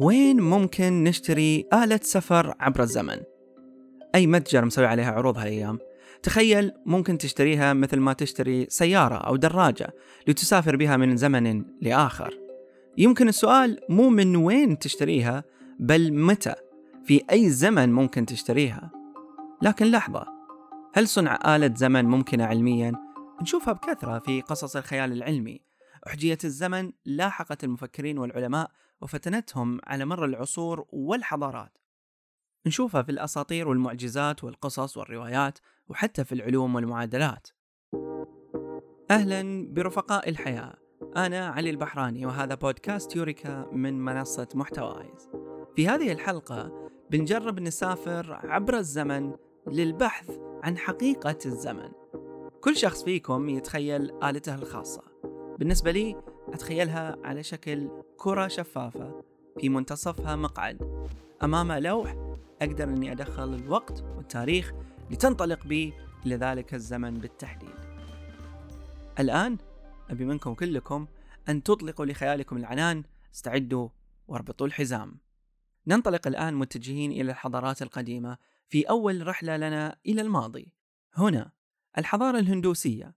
وين ممكن نشتري آلة سفر عبر الزمن؟ أي متجر مسوي عليها عروض هالأيام؟ تخيل ممكن تشتريها مثل ما تشتري سيارة أو دراجة لتسافر بها من زمن لآخر. يمكن السؤال مو من وين تشتريها بل متى؟ في أي زمن ممكن تشتريها؟ لكن لحظة هل صنع آلة زمن ممكنة علميا؟ نشوفها بكثرة في قصص الخيال العلمي. أحجية الزمن لاحقت المفكرين والعلماء وفتنتهم على مر العصور والحضارات. نشوفها في الأساطير والمعجزات والقصص والروايات وحتى في العلوم والمعادلات. أهلا برفقاء الحياة. أنا علي البحراني وهذا بودكاست يوريكا من منصة محتوايز. في هذه الحلقة بنجرب نسافر عبر الزمن للبحث عن حقيقة الزمن. كل شخص فيكم يتخيل آلته الخاصة. بالنسبة لي أتخيلها على شكل كرة شفافة في منتصفها مقعد. أمامه لوح أقدر أني أدخل الوقت والتاريخ لتنطلق بي إلى ذلك الزمن بالتحديد. الآن أبي منكم كلكم أن تطلقوا لخيالكم العنان استعدوا واربطوا الحزام. ننطلق الآن متجهين إلى الحضارات القديمة في أول رحلة لنا إلى الماضي. هنا الحضارة الهندوسية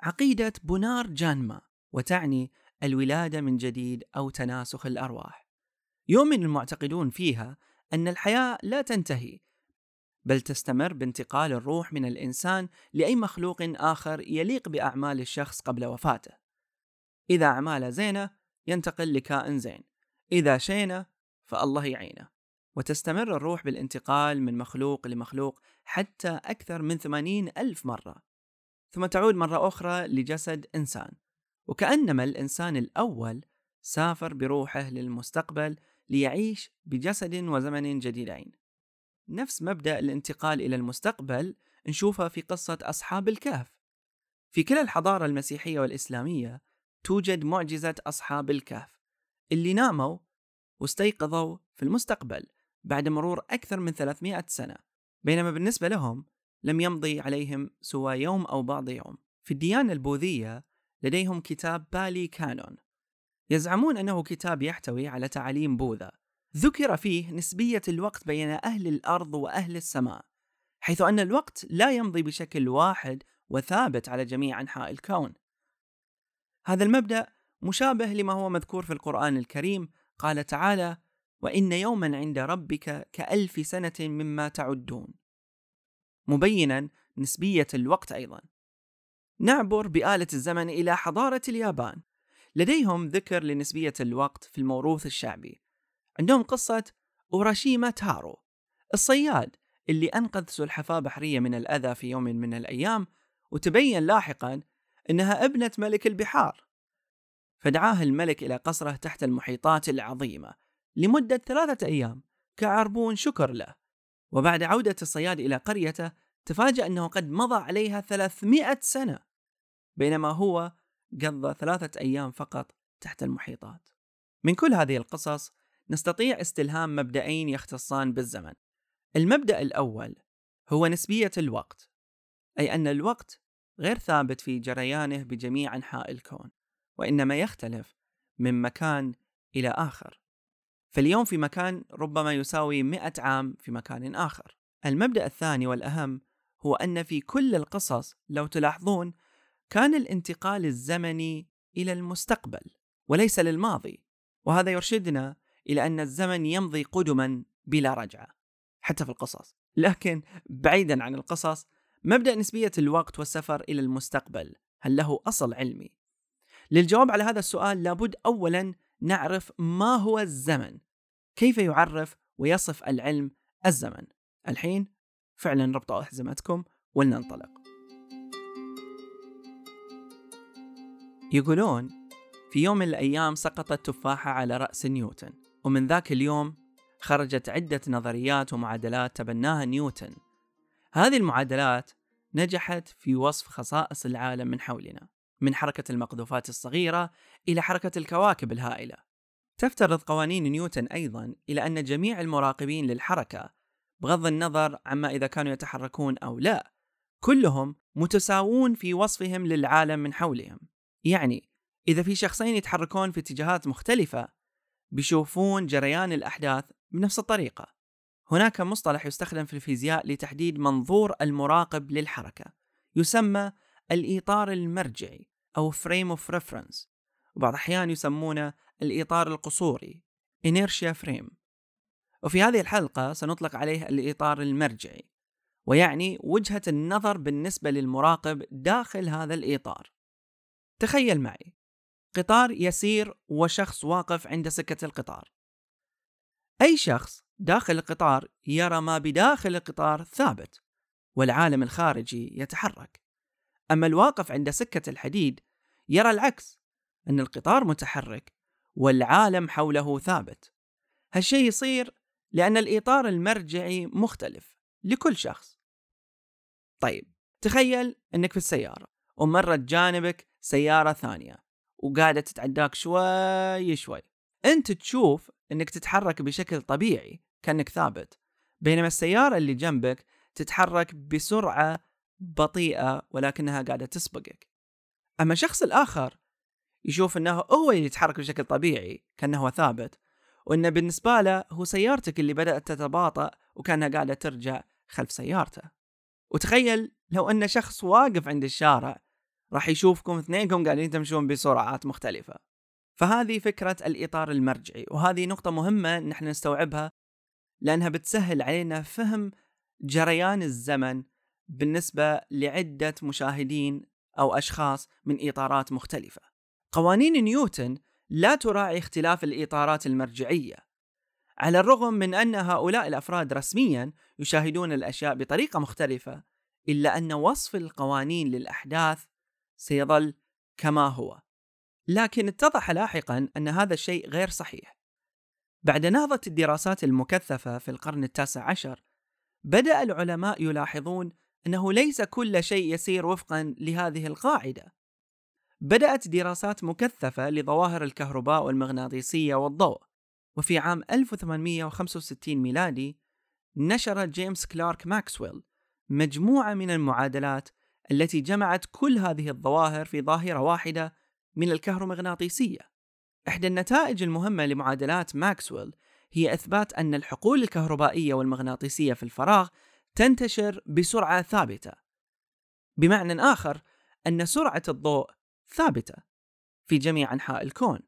عقيدة بونار جانما وتعني الولادة من جديد أو تناسخ الأرواح. يؤمن المعتقدون فيها أن الحياة لا تنتهي بل تستمر بانتقال الروح من الإنسان لأي مخلوق آخر يليق بأعمال الشخص قبل وفاته. إذا أعماله زينة ينتقل لكائن زين. إذا شينة فالله يعينه. وتستمر الروح بالانتقال من مخلوق لمخلوق حتى أكثر من ثمانين ألف مرة. ثم تعود مرة أخرى لجسد إنسان. وكأنما الإنسان الأول سافر بروحه للمستقبل ليعيش بجسد وزمن جديدين. نفس مبدأ الانتقال إلى المستقبل نشوفه في قصة أصحاب الكهف. في كلا الحضارة المسيحية والإسلامية توجد معجزة أصحاب الكهف اللي ناموا واستيقظوا في المستقبل بعد مرور أكثر من 300 سنة بينما بالنسبة لهم لم يمضي عليهم سوى يوم أو بعض يوم. في الديانة البوذية لديهم كتاب بالي كانون. يزعمون أنه كتاب يحتوي على تعاليم بوذا. ذكر فيه نسبية الوقت بين أهل الأرض وأهل السماء حيث أن الوقت لا يمضي بشكل واحد وثابت على جميع أنحاء الكون. هذا المبدأ مشابه لما هو مذكور في القرآن الكريم قال تعالى وإن يوما عند ربك كألف سنة مما تعدون. مبينا نسبية الوقت أيضا. نعبر بآلة الزمن إلى حضارة اليابان. لديهم ذكر لنسبية الوقت في الموروث الشعبي. عندهم قصة أوراشيما تارو الصياد اللي أنقذ سلحفاة بحرية من الأذى في يوم من الأيام وتبين لاحقا أنها ابنة ملك البحار. فدعاه الملك إلى قصره تحت المحيطات العظيمة لمدة ثلاثة أيام كعربون شكر له. وبعد عودة الصياد إلى قريته تفاجأ أنه قد مضى عليها 300 سنة بينما هو قضى ثلاثة أيام فقط تحت المحيطات. من كل هذه القصص نستطيع استلهام مبدأين يختصان بالزمن. المبدأ الأول هو نسبية الوقت أي أن الوقت غير ثابت في جريانه بجميع أنحاء الكون وإنما يختلف من مكان إلى آخر. فاليوم في مكان ربما يساوي مئة عام في مكان آخر. المبدأ الثاني والأهم هو أن في كل القصص لو تلاحظون كان الانتقال الزمني إلى المستقبل وليس للماضي وهذا يرشدنا إلى أن الزمن يمضي قدما بلا رجعة حتى في القصص لكن بعيدا عن القصص مبدأ نسبية الوقت والسفر إلى المستقبل هل له أصل علمي؟ للجواب على هذا السؤال لابد أولا نعرف ما هو الزمن كيف يعرف ويصف العلم الزمن الحين فعلا ربطوا أحزمتكم ولننطلق. يقولون في يوم من الأيام سقطت تفاحة على رأس نيوتن ومن ذاك اليوم خرجت عدة نظريات ومعادلات تبناها نيوتن. هذه المعادلات نجحت في وصف خصائص العالم من حولنا من حركة المقذوفات الصغيرة إلى حركة الكواكب الهائلة. تفترض قوانين نيوتن أيضا إلى أن جميع المراقبين للحركة بغض النظر عما إذا كانوا يتحركون أو لا كلهم متساوون في وصفهم للعالم من حولهم. يعني إذا في شخصين يتحركون في اتجاهات مختلفة بيشوفون جريان الأحداث بنفس الطريقة. هناك مصطلح يستخدم في الفيزياء لتحديد منظور المراقب للحركة يسمى الإطار المرجعي أو frame of reference وبعض الأحيان يسمونه الإطار القصوري inertia frame. وفي هذه الحلقة سنطلق عليه الإطار المرجعي ويعني وجهة النظر بالنسبة للمراقب داخل هذا الإطار. تخيل معي قطار يسير وشخص واقف عند سكة القطار. أي شخص داخل القطار يرى ما بداخل القطار ثابت والعالم الخارجي يتحرك. أما الواقف عند سكة الحديد يرى العكس أن القطار متحرك والعالم حوله ثابت. هالشيء يصير لأن الإطار المرجعي مختلف لكل شخص. طيب تخيل أنك في السيارة ومرت جانبك سيارة ثانية وقاعدة تتعداك شوي شوي. أنت تشوف أنك تتحرك بشكل طبيعي كأنك ثابت بينما السيارة اللي جنبك تتحرك بسرعة بطيئة ولكنها قاعدة تسبقك. أما الشخص الآخر يشوف أنه هو اللي يتحرك بشكل طبيعي كأنه ثابت وأنه بالنسبة له هو سيارتك اللي بدأت تتباطأ وكأنها قاعدة ترجع خلف سيارته. وتخيل لو أن شخص واقف عند الشارع راح يشوفكم اثنينكم قاعدين تمشون بسرعات مختلفة. فهذه فكرة الإطار المرجعي وهذه نقطة مهمة نحن نستوعبها لأنها بتسهل علينا فهم جريان الزمن بالنسبة لعدة مشاهدين أو أشخاص من إطارات مختلفة. قوانين نيوتن لا تراعي اختلاف الإطارات المرجعية على الرغم من أن هؤلاء الأفراد رسميا يشاهدون الأشياء بطريقة مختلفة إلا أن وصف القوانين للأحداث سيظل كما هو. لكن اتضح لاحقا أن هذا الشيء غير صحيح. بعد نهضة الدراسات المكثفة في القرن التاسع عشر بدأ العلماء يلاحظون أنه ليس كل شيء يسير وفقا لهذه القاعدة. بدأت دراسات مكثفة لظواهر الكهرباء والمغناطيسية والضوء وفي عام 1865 ميلادي نشر جيمس كلارك ماكسويل مجموعة من المعادلات التي جمعت كل هذه الظواهر في ظاهرة واحدة من الكهرومغناطيسية. إحدى النتائج المهمة لمعادلات ماكسويل هي إثبات أن الحقول الكهربائية والمغناطيسية في الفراغ تنتشر بسرعة ثابتة. بمعنى آخر أن سرعة الضوء ثابتة في جميع أنحاء الكون،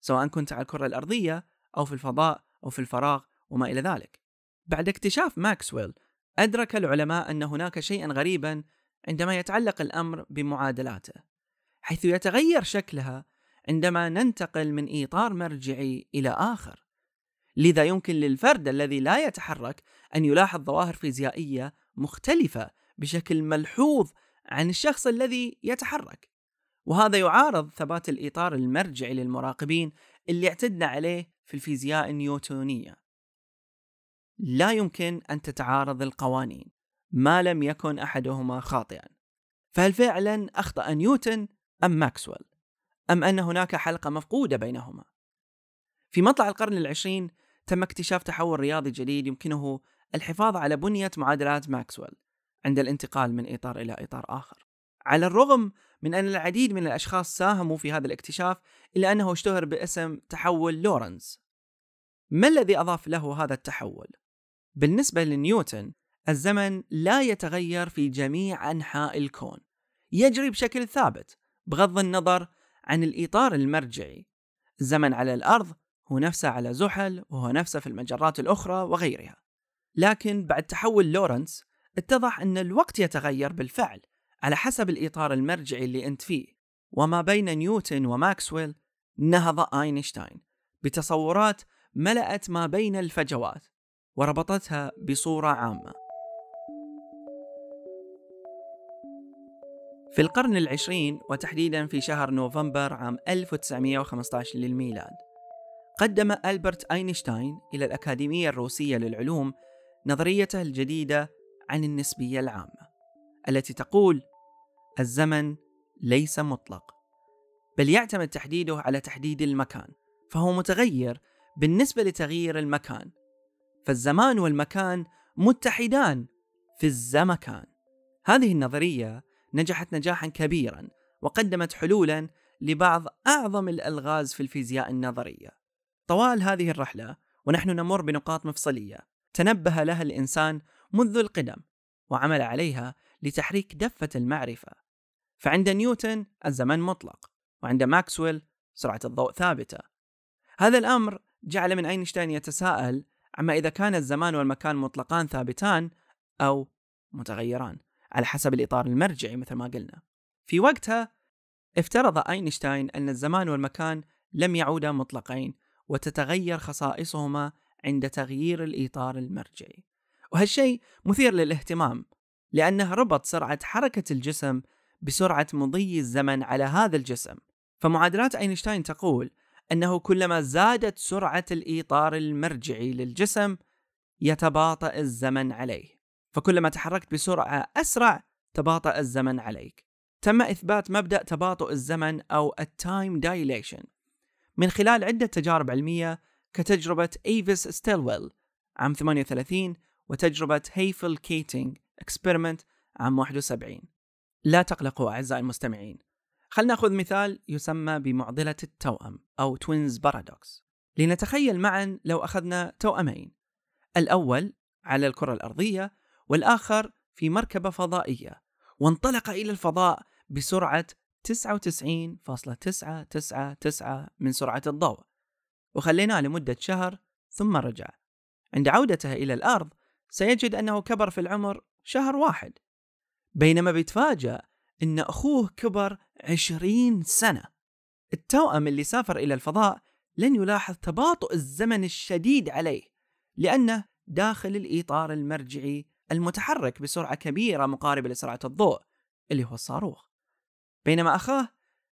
سواء كنت على الكرة الأرضية أو في الفضاء أو في الفراغ وما إلى ذلك. بعد اكتشاف ماكسويل، أدرك العلماء أن هناك شيئا غريبا عندما يتعلق الأمر بمعادلاته، حيث يتغير شكلها عندما ننتقل من إطار مرجعي إلى آخر. لذا يمكن للفرد الذي لا يتحرك أن يلاحظ ظواهر فيزيائية مختلفة بشكل ملحوظ عن الشخص الذي يتحرك. وهذا يعارض ثبات الإطار المرجعي للمراقبين اللي اعتدنا عليه في الفيزياء النيوتونية. لا يمكن أن تتعارض القوانين ما لم يكن أحدهما خاطئا. فهل فعلا أخطأ نيوتن أم ماكسويل؟ أم أن هناك حلقة مفقودة بينهما؟ في مطلع القرن العشرين تم اكتشاف تحول رياضي جديد يمكنه الحفاظ على بنية معادلات ماكسويل عند الانتقال من إطار إلى إطار آخر. على الرغم من أن العديد من الأشخاص ساهموا في هذا الاكتشاف إلا أنه اشتهر باسم تحول لورنز. ما الذي أضاف له هذا التحول؟ بالنسبة لنيوتن الزمن لا يتغير في جميع أنحاء الكون. يجري بشكل ثابت بغض النظر عن الإطار المرجعي. الزمن على الأرض هو نفسه على زحل وهو نفسه في المجرات الأخرى وغيرها. لكن بعد تحول لورنس اتضح أن الوقت يتغير بالفعل. على حسب الإطار المرجعي اللي أنت فيه. وما بين نيوتن وماكسويل نهض أينشتاين. بتصورات ملأت ما بين الفجوات وربطتها بصورة عامة. في القرن العشرين وتحديدا في شهر نوفمبر عام 1915 للميلاد قدم ألبرت أينشتاين إلى الأكاديمية الروسية للعلوم نظريته الجديدة عن النسبية العامة التي تقول الزمن ليس مطلق بل يعتمد تحديده على تحديد المكان فهو متغير بالنسبة لتغيير المكان فالزمان والمكان متحدان في الزمكان. هذه النظرية نجحت نجاحا كبيرا وقدمت حلولا لبعض أعظم الألغاز في الفيزياء النظرية. طوال هذه الرحلة ونحن نمر بنقاط مفصلية تنبه لها الإنسان منذ القدم وعمل عليها لتحريك دفة المعرفة. فعند نيوتن الزمن مطلق وعند ماكسويل سرعة الضوء ثابتة. هذا الأمر جعل من أينشتاين يتساءل عما إذا كان الزمان والمكان مطلقان ثابتان أو متغيران على حسب الإطار المرجعي مثل ما قلنا. في وقتها افترض أينشتاين أن الزمان والمكان لم يعودا مطلقين وتتغير خصائصهما عند تغيير الإطار المرجعي. وهالشيء مثير للاهتمام لأنه ربط سرعة حركة الجسم بسرعة مضي الزمن على هذا الجسم. فمعادلات أينشتاين تقول أنه كلما زادت سرعة الإطار المرجعي للجسم يتباطأ الزمن عليه. فكلما تحركت بسرعة أسرع تباطأ الزمن عليك. تم إثبات مبدأ تباطؤ الزمن أو ال time dilation من خلال عدة تجارب علمية كتجربة ايفيس ستيلويل عام 38 وتجربة هيفل كيتينج experiment عام 71 لا تقلقوا أعزائي المستمعين. خلنا نأخذ مثال يسمى بمعضلة التوأم أو twins paradox لنتخيل معا لو أخذنا توأمين. الأول على الكرة الأرضية والآخر في مركبة فضائية وانطلق إلى الفضاء بسرعة 99.999 من سرعة الضوء. وخليناه لمدة شهر ثم رجع. عند عودته إلى الأرض سيجد أنه كبر في العمر شهر واحد. بينما بيتفاجأ أن أخوه كبر عشرين سنة. التوأم اللي سافر إلى الفضاء لن يلاحظ تباطؤ الزمن الشديد عليه لأنه داخل الإطار المرجعي المتحرك بسرعة كبيرة مقاربة لسرعة الضوء اللي هو الصاروخ. بينما أخاه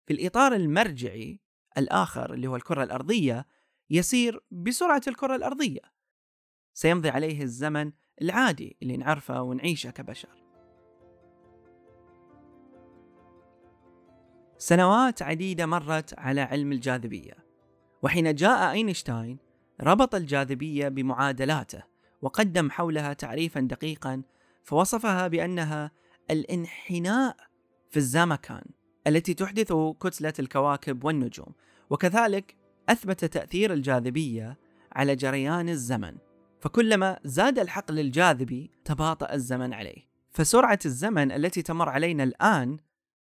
في الإطار المرجعي الآخر اللي هو الكرة الأرضية يسير بسرعة الكرة الأرضية. سيمضي عليه الزمن العادي اللي نعرفه ونعيشه كبشر. سنوات عديدة مرت على علم الجاذبية وحين جاء أينشتاين ربط الجاذبية بمعادلاته وقدم حولها تعريفا دقيقا فوصفها بأنها الانحناء في الزمكان التي تحدث كتلة الكواكب والنجوم وكذلك أثبت تأثير الجاذبية على جريان الزمن. فكلما زاد الحقل الجاذبي تباطأ الزمن عليه. فسرعة الزمن التي تمر علينا الآن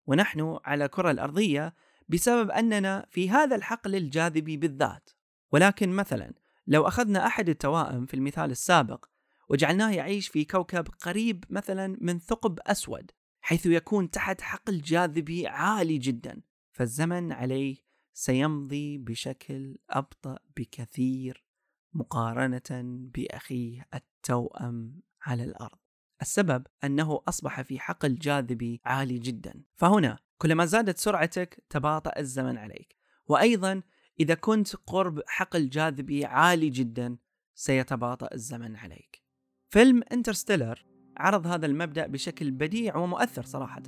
ونحن على الكرة الأرضية بسبب أننا في هذا الحقل الجاذبي بالذات. ولكن مثلا لو أخذنا أحد التوائم في المثال السابق وجعلناه يعيش في كوكب قريب مثلا من ثقب أسود حيث يكون تحت حقل جاذبي عالي جدا فالزمن عليه سيمضي بشكل أبطأ بكثير مقارنة بأخيه التوأم على الأرض. السبب أنه أصبح في حقل جاذبي عالي جدا. فهنا كلما زادت سرعتك تباطأ الزمن عليك. وأيضا إذا كنت قرب حقل جاذبي عالي جدا سيتباطأ الزمن عليك. فيلم انترستيلر عرض هذا المبدأ بشكل بديع ومؤثر صراحة.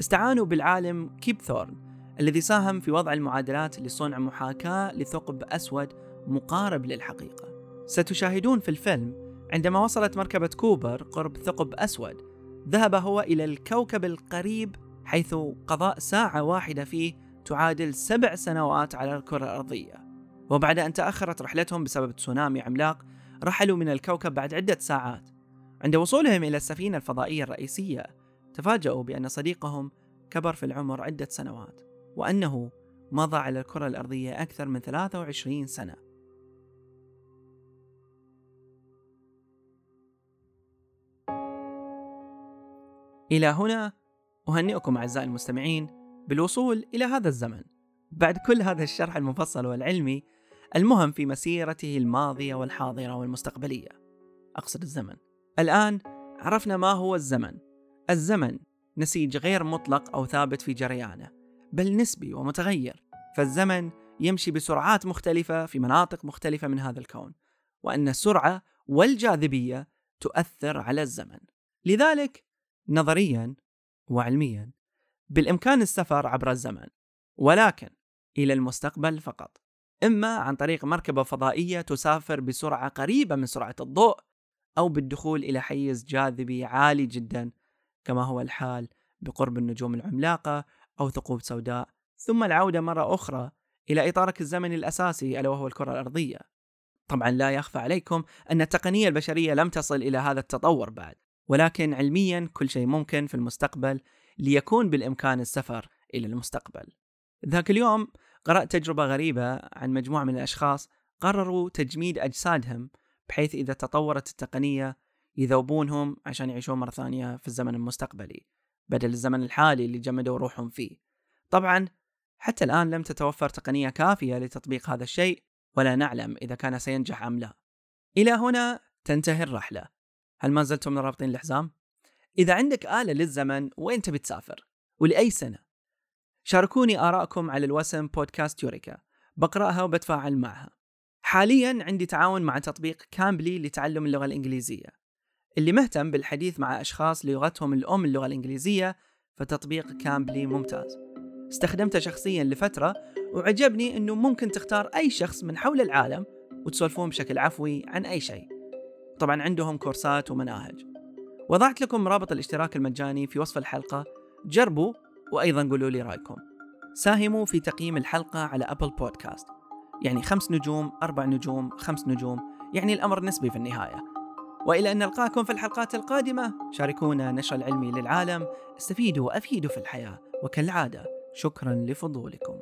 استعانوا بالعالم كيب ثورن الذي ساهم في وضع المعادلات لصنع محاكاة لثقب أسود مقارب للحقيقة. ستشاهدون في الفيلم عندما وصلت مركبة كوبر قرب ثقب أسود ذهب هو إلى الكوكب القريب حيث قضاء ساعة واحدة فيه تعادل سبع سنوات على الكرة الأرضية. وبعد أن تأخرت رحلتهم بسبب تسونامي عملاق رحلوا من الكوكب بعد عدة ساعات. عند وصولهم إلى السفينة الفضائية الرئيسية تفاجأوا بأن صديقهم كبر في العمر عدة سنوات وأنه مضى على الكرة الأرضية أكثر من 23 سنة. إلى هنا أهنئكم أعزائي المستمعين بالوصول إلى هذا الزمن. بعد كل هذا الشرح المفصل والعلمي المهم في مسيرته الماضية والحاضرة والمستقبلية. أقصد الزمن. الآن عرفنا ما هو الزمن. الزمن نسيج غير مطلق أو ثابت في جريانه بل نسبي ومتغير. فالزمن يمشي بسرعات مختلفة في مناطق مختلفة من هذا الكون وأن السرعة والجاذبية تؤثر على الزمن. لذلك نظريا وعلميا بالإمكان السفر عبر الزمن ولكن إلى المستقبل فقط. إما عن طريق مركبة فضائية تسافر بسرعة قريبة من سرعة الضوء أو بالدخول إلى حيز جاذبي عالي جدا كما هو الحال بقرب النجوم العملاقة أو ثقوب سوداء. ثم العودة مرة أخرى إلى إطارك الزمني الأساسي ألا وهو الكرة الأرضية. طبعا لا يخفى عليكم أن التقنية البشرية لم تصل إلى هذا التطور بعد. ولكن علميا كل شيء ممكن في المستقبل ليكون بالإمكان السفر إلى المستقبل. ذاك اليوم قرأت تجربة غريبة عن مجموعة من الأشخاص قرروا تجميد أجسادهم بحيث إذا تطورت التقنية يذوبونهم عشان يعيشون مرة ثانية في الزمن المستقبلي بدل الزمن الحالي اللي جمدوا روحهم فيه. طبعا حتى الآن لم تتوفر تقنية كافية لتطبيق هذا الشيء ولا نعلم إذا كان سينجح أم لا. إلى هنا تنتهي الرحلة. هل ما زلتم رابطين الحزام؟ إذا عندك آلة للزمن وين تبي تسافر؟ ولأي سنة؟ شاركوني آراءكم على الوسم بودكاست يوريكا بقرأها وبتفاعل معها حاليا عندي تعاون مع تطبيق كامبلي لتعلم اللغة الإنجليزية اللي مهتم بالحديث مع أشخاص لغتهم الأم اللغة الإنجليزية فتطبيق كامبلي ممتاز استخدمته شخصيا لفترة وعجبني أنه ممكن تختار أي شخص من حول العالم وتسولفون بشكل عفوي عن أي شيء طبعا عندهم كورسات ومناهج. وضعت لكم رابط الاشتراك المجاني في وصف الحلقة. جربوا وأيضا قولوا لي رأيكم. ساهموا في تقييم الحلقة على أبل بودكاست. يعني خمس نجوم أربع نجوم خمس نجوم. يعني الأمر نسبي في النهاية. وإلى أن نلقاكم في الحلقات القادمة. شاركونا نشر العلمي للعالم. استفيدوا وأفيدوا في الحياة. وكالعادة شكرا لفضولكم.